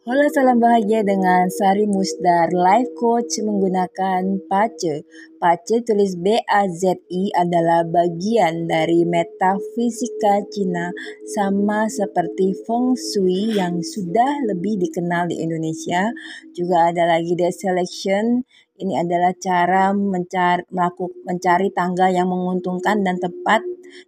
Halo salam bahagia dengan Sari Musdar Life Coach menggunakan PACE. PACE tulis B-A-Z-I adalah bagian dari metafisika Cina sama seperti Feng Shui yang sudah lebih dikenal di Indonesia. Juga ada lagi The Selection. Ini adalah cara mencari, melakukan, mencari tangga yang menguntungkan dan tepat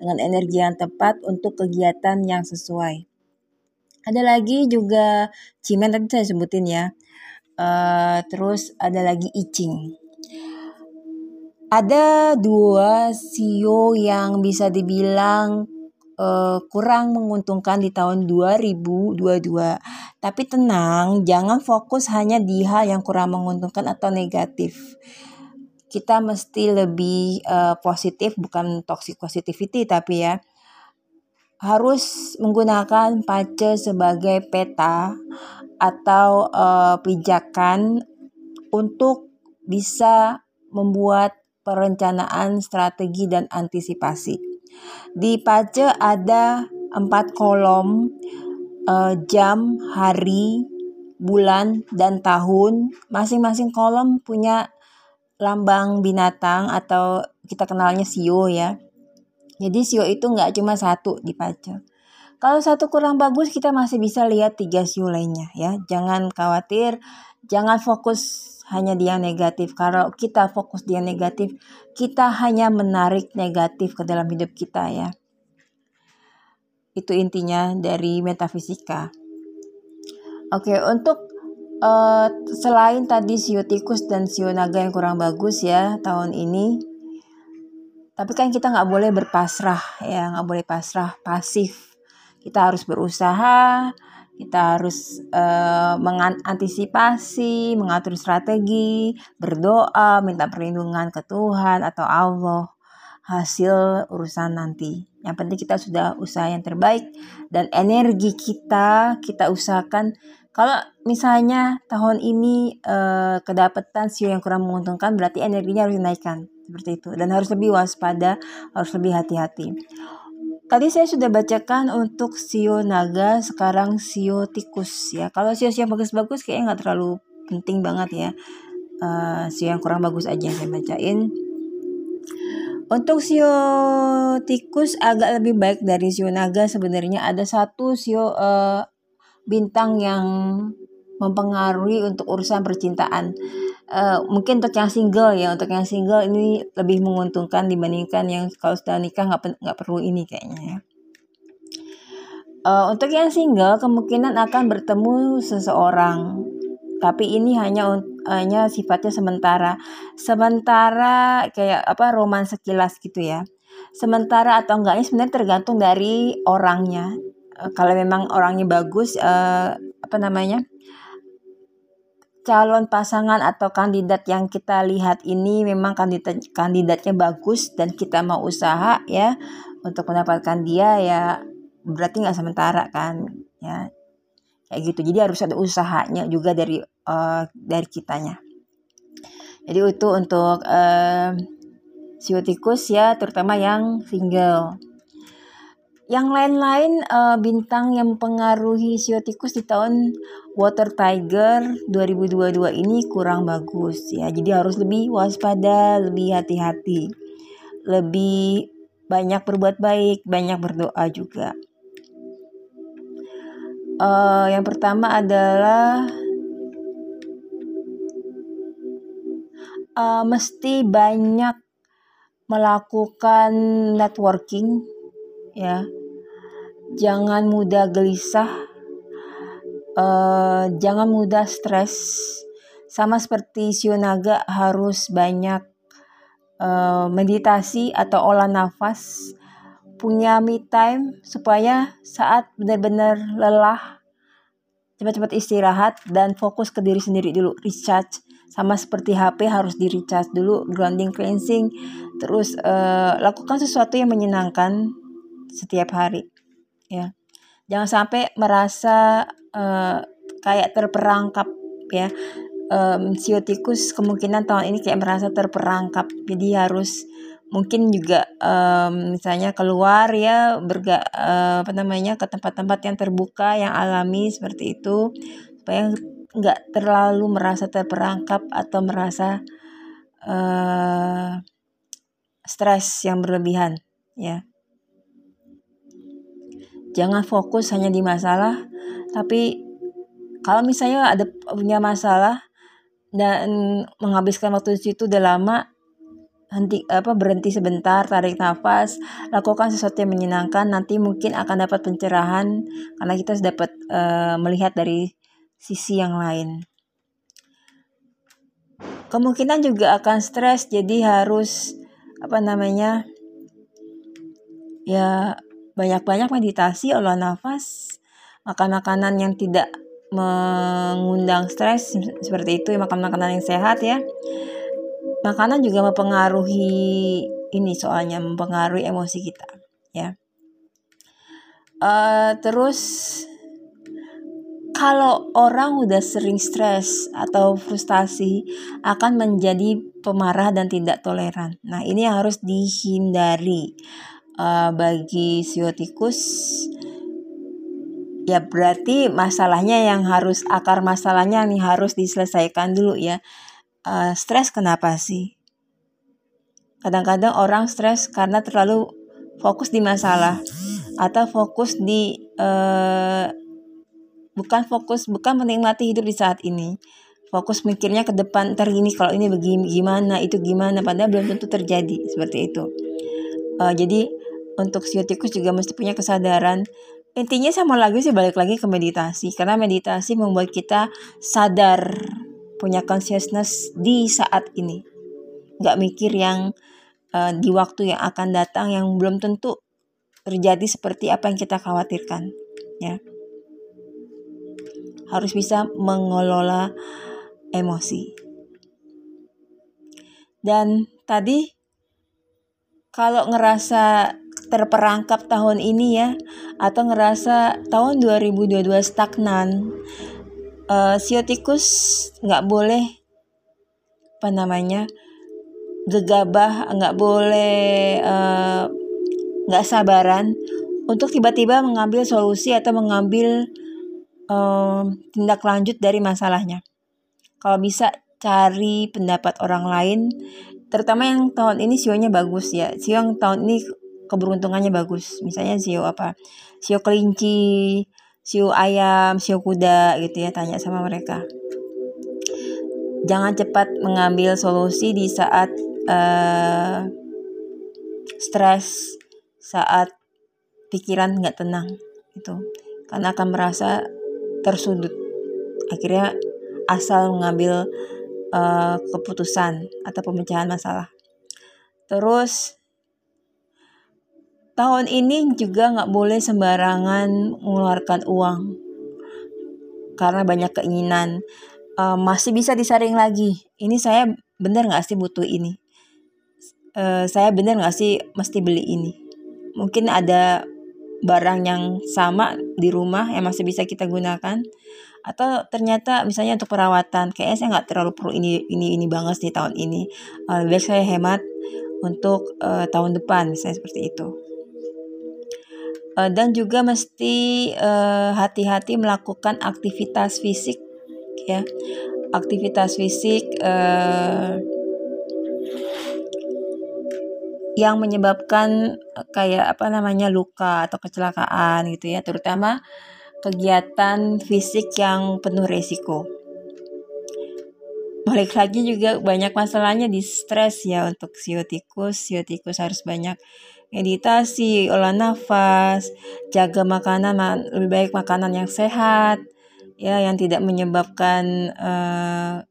dengan energi yang tepat untuk kegiatan yang sesuai. Ada lagi juga Cimen tadi saya sebutin ya. Uh, terus ada lagi Icing. Ada dua CEO yang bisa dibilang uh, kurang menguntungkan di tahun 2022. Tapi tenang, jangan fokus hanya di hal yang kurang menguntungkan atau negatif. Kita mesti lebih uh, positif, bukan toxic positivity tapi ya harus menggunakan pace sebagai peta atau uh, pijakan untuk bisa membuat perencanaan strategi dan antisipasi. Di pace ada empat kolom uh, jam, hari, bulan, dan tahun. Masing-masing kolom punya lambang binatang atau kita kenalnya sio ya. Jadi sio itu nggak cuma satu di pacar. Kalau satu kurang bagus kita masih bisa lihat tiga sio lainnya ya. Jangan khawatir, jangan fokus hanya di yang negatif. Kalau kita fokus di yang negatif, kita hanya menarik negatif ke dalam hidup kita ya. Itu intinya dari metafisika. Oke, untuk uh, selain tadi sio tikus dan sio naga yang kurang bagus ya tahun ini, tapi kan kita nggak boleh berpasrah ya, nggak boleh pasrah, pasif. Kita harus berusaha, kita harus uh, mengantisipasi, mengatur strategi, berdoa, minta perlindungan ke Tuhan atau Allah hasil urusan nanti. Yang penting kita sudah usaha yang terbaik dan energi kita kita usahakan kalau misalnya tahun ini uh, kedapatan sio yang kurang menguntungkan berarti energinya harus dinaikkan seperti itu. Dan harus lebih waspada harus lebih hati-hati. Tadi saya sudah bacakan untuk sio naga sekarang sio tikus ya. Kalau sio yang bagus-bagus kayaknya nggak terlalu penting banget ya. Uh, sio yang kurang bagus aja yang saya bacain. Untuk sio tikus agak lebih baik dari sio naga sebenarnya. Ada satu sio uh, bintang yang mempengaruhi untuk urusan percintaan uh, mungkin untuk yang single ya untuk yang single ini lebih menguntungkan dibandingkan yang kalau sudah nikah nggak nggak perlu ini kayaknya ya. Uh, untuk yang single kemungkinan akan bertemu seseorang tapi ini hanya hanya sifatnya sementara. Sementara kayak apa roman sekilas gitu ya. Sementara atau enggaknya sebenarnya tergantung dari orangnya. Uh, kalau memang orangnya bagus uh, apa namanya calon pasangan atau kandidat yang kita lihat ini memang kandidat kandidatnya bagus dan kita mau usaha ya untuk mendapatkan dia ya berarti nggak sementara kan ya. Kayak gitu. Jadi harus ada usahanya juga dari uh, dari kitanya. Jadi itu untuk uh, siotikus ya terutama yang single yang lain-lain uh, bintang yang mempengaruhi siotikus di tahun Water Tiger 2022 ini kurang bagus ya. Jadi harus lebih waspada, lebih hati-hati. Lebih banyak berbuat baik, banyak berdoa juga. Uh, yang pertama adalah uh, mesti banyak melakukan networking ya. Jangan mudah gelisah uh, jangan mudah stres. Sama seperti Sionaga harus banyak uh, meditasi atau olah nafas. Punya me time supaya saat benar-benar lelah cepat-cepat istirahat dan fokus ke diri sendiri dulu. Recharge. Sama seperti HP harus di recharge dulu. Grounding cleansing. Terus uh, lakukan sesuatu yang menyenangkan setiap hari ya. Jangan sampai merasa uh, kayak terperangkap ya. Um, siotikus kemungkinan tahun ini kayak merasa terperangkap. Jadi harus mungkin juga um, misalnya keluar ya berga uh, apa namanya ke tempat-tempat yang terbuka yang alami seperti itu supaya nggak terlalu merasa terperangkap atau merasa uh, stres yang berlebihan ya jangan fokus hanya di masalah tapi kalau misalnya ada punya masalah dan menghabiskan waktu di situ udah lama henti apa berhenti sebentar tarik nafas lakukan sesuatu yang menyenangkan nanti mungkin akan dapat pencerahan karena kita dapat uh, melihat dari sisi yang lain. Kemungkinan juga akan stres jadi harus apa namanya ya banyak-banyak meditasi, olah nafas, makan makanan yang tidak mengundang stres seperti itu, ya, makan makanan yang sehat ya. Makanan juga mempengaruhi ini soalnya mempengaruhi emosi kita ya. Uh, terus kalau orang udah sering stres atau frustasi akan menjadi pemarah dan tidak toleran. Nah, ini harus dihindari uh, bagi siotikus ya berarti masalahnya yang harus akar masalahnya nih harus diselesaikan dulu ya. Uh, stres kenapa sih? Kadang-kadang orang stres karena terlalu fokus di masalah atau fokus di uh, bukan fokus bukan menikmati hidup di saat ini. Fokus mikirnya ke depan ntar ini kalau ini begini gimana itu gimana padahal belum tentu terjadi seperti itu. Uh, jadi untuk siotikus juga mesti punya kesadaran. Intinya sama lagi sih balik lagi ke meditasi. Karena meditasi membuat kita sadar punya consciousness di saat ini. Nggak mikir yang uh, di waktu yang akan datang yang belum tentu terjadi seperti apa yang kita khawatirkan ya. Harus bisa mengelola emosi. Dan tadi kalau ngerasa terperangkap tahun ini ya atau ngerasa tahun 2022 stagnan. Uh, siotikus nggak boleh apa namanya gegabah nggak boleh uh, nggak sabaran untuk tiba-tiba mengambil solusi atau mengambil uh, tindak lanjut dari masalahnya. Kalau bisa cari pendapat orang lain terutama yang tahun ini sionya bagus ya. Sio yang tahun ini keberuntungannya bagus. Misalnya sio apa sio kelinci sio ayam sio kuda gitu ya tanya sama mereka. Jangan cepat mengambil solusi di saat uh, stres saat pikiran nggak tenang itu karena akan merasa tersudut. Akhirnya asal mengambil uh, keputusan atau pemecahan masalah. Terus tahun ini juga nggak boleh sembarangan mengeluarkan uang karena banyak keinginan. Uh, masih bisa disaring lagi. Ini saya benar nggak sih butuh ini? Uh, saya benar nggak sih mesti beli ini? Mungkin ada barang yang sama di rumah yang masih bisa kita gunakan. Atau ternyata misalnya untuk perawatan kayaknya saya nggak terlalu perlu ini ini ini banget di tahun ini. Uh, lebih saya hemat untuk uh, tahun depan misalnya seperti itu uh, dan juga mesti uh, hati-hati melakukan aktivitas fisik ya. Aktivitas fisik uh, yang menyebabkan kayak apa namanya luka atau kecelakaan gitu ya. Terutama kegiatan fisik yang penuh resiko. Balik lagi juga banyak masalahnya di stres ya untuk siotikus siotikus harus banyak meditasi, olah nafas, jaga makanan lebih baik makanan yang sehat, ya yang tidak menyebabkan uh,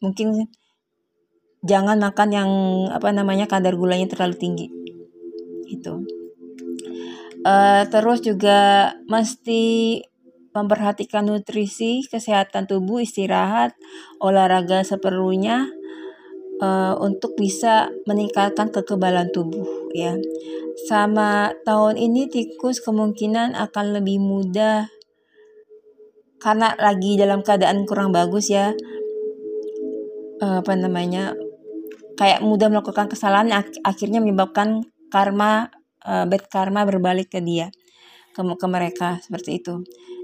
mungkin jangan makan yang apa namanya kadar gulanya terlalu tinggi. Itu uh, terus juga mesti memperhatikan nutrisi kesehatan tubuh istirahat olahraga seperlunya uh, untuk bisa meningkatkan kekebalan tubuh ya. Sama tahun ini tikus kemungkinan akan lebih mudah karena lagi dalam keadaan kurang bagus ya. Uh, apa namanya? kayak mudah melakukan kesalahan ak akhirnya menyebabkan karma uh, bad karma berbalik ke dia ke, ke mereka seperti itu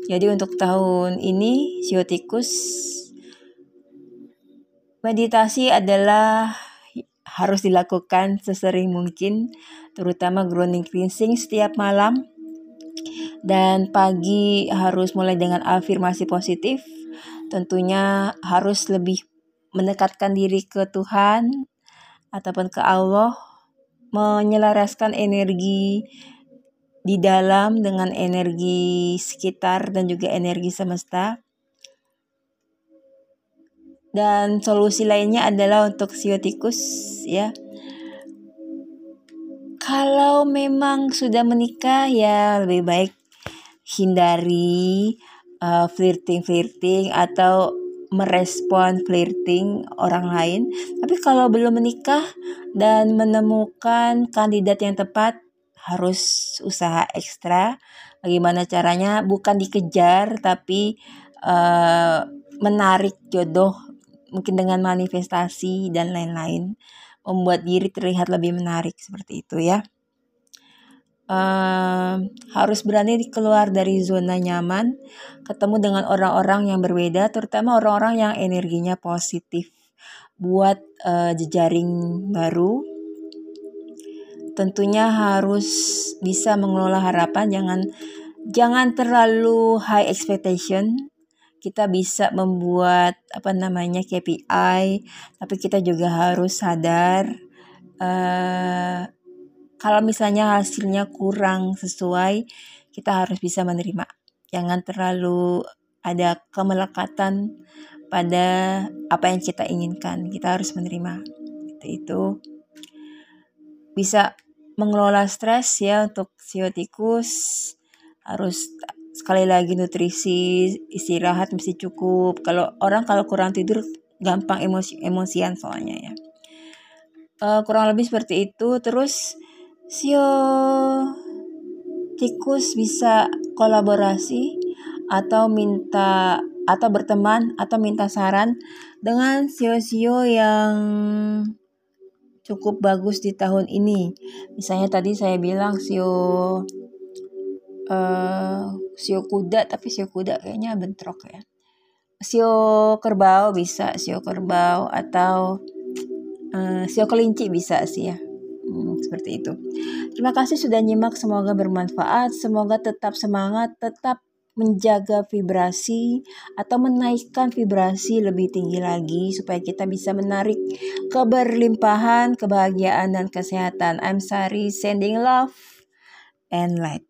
Jadi untuk tahun ini siotikus meditasi adalah harus dilakukan sesering mungkin terutama grounding cleansing setiap malam dan pagi harus mulai dengan afirmasi positif tentunya harus lebih mendekatkan diri ke Tuhan ataupun ke Allah menyelaraskan energi di dalam dengan energi sekitar dan juga energi semesta. Dan solusi lainnya adalah untuk siotikus ya. Kalau memang sudah menikah ya lebih baik hindari uh, flirting-flirting atau merespon flirting orang lain. Tapi kalau belum menikah dan menemukan kandidat yang tepat, harus usaha ekstra. Bagaimana caranya? Bukan dikejar, tapi uh, menarik jodoh, mungkin dengan manifestasi dan lain-lain, membuat diri terlihat lebih menarik seperti itu ya. Uh, harus berani keluar dari zona nyaman, ketemu dengan orang-orang yang berbeda, terutama orang-orang yang energinya positif, buat uh, jejaring baru tentunya harus bisa mengelola harapan jangan jangan terlalu high expectation kita bisa membuat apa namanya KPI tapi kita juga harus sadar uh, kalau misalnya hasilnya kurang sesuai kita harus bisa menerima. Jangan terlalu ada kemelekatan pada apa yang kita inginkan. Kita harus menerima. Itu itu. Bisa mengelola stres ya untuk siotikus harus sekali lagi nutrisi istirahat mesti cukup. Kalau orang kalau kurang tidur gampang emosi emosian soalnya ya. Uh, kurang lebih seperti itu. Terus sio tikus bisa kolaborasi atau minta atau berteman atau minta saran dengan sio-sio yang cukup bagus di tahun ini. Misalnya tadi saya bilang sio uh, sio kuda tapi sio kuda kayaknya bentrok ya. Sio kerbau bisa sio kerbau atau uh, sio kelinci bisa sih ya. Hmm, seperti itu. Terima kasih sudah nyimak, semoga bermanfaat, semoga tetap semangat, tetap menjaga vibrasi atau menaikkan vibrasi lebih tinggi lagi supaya kita bisa menarik keberlimpahan, kebahagiaan dan kesehatan. I'm sorry, sending love and light.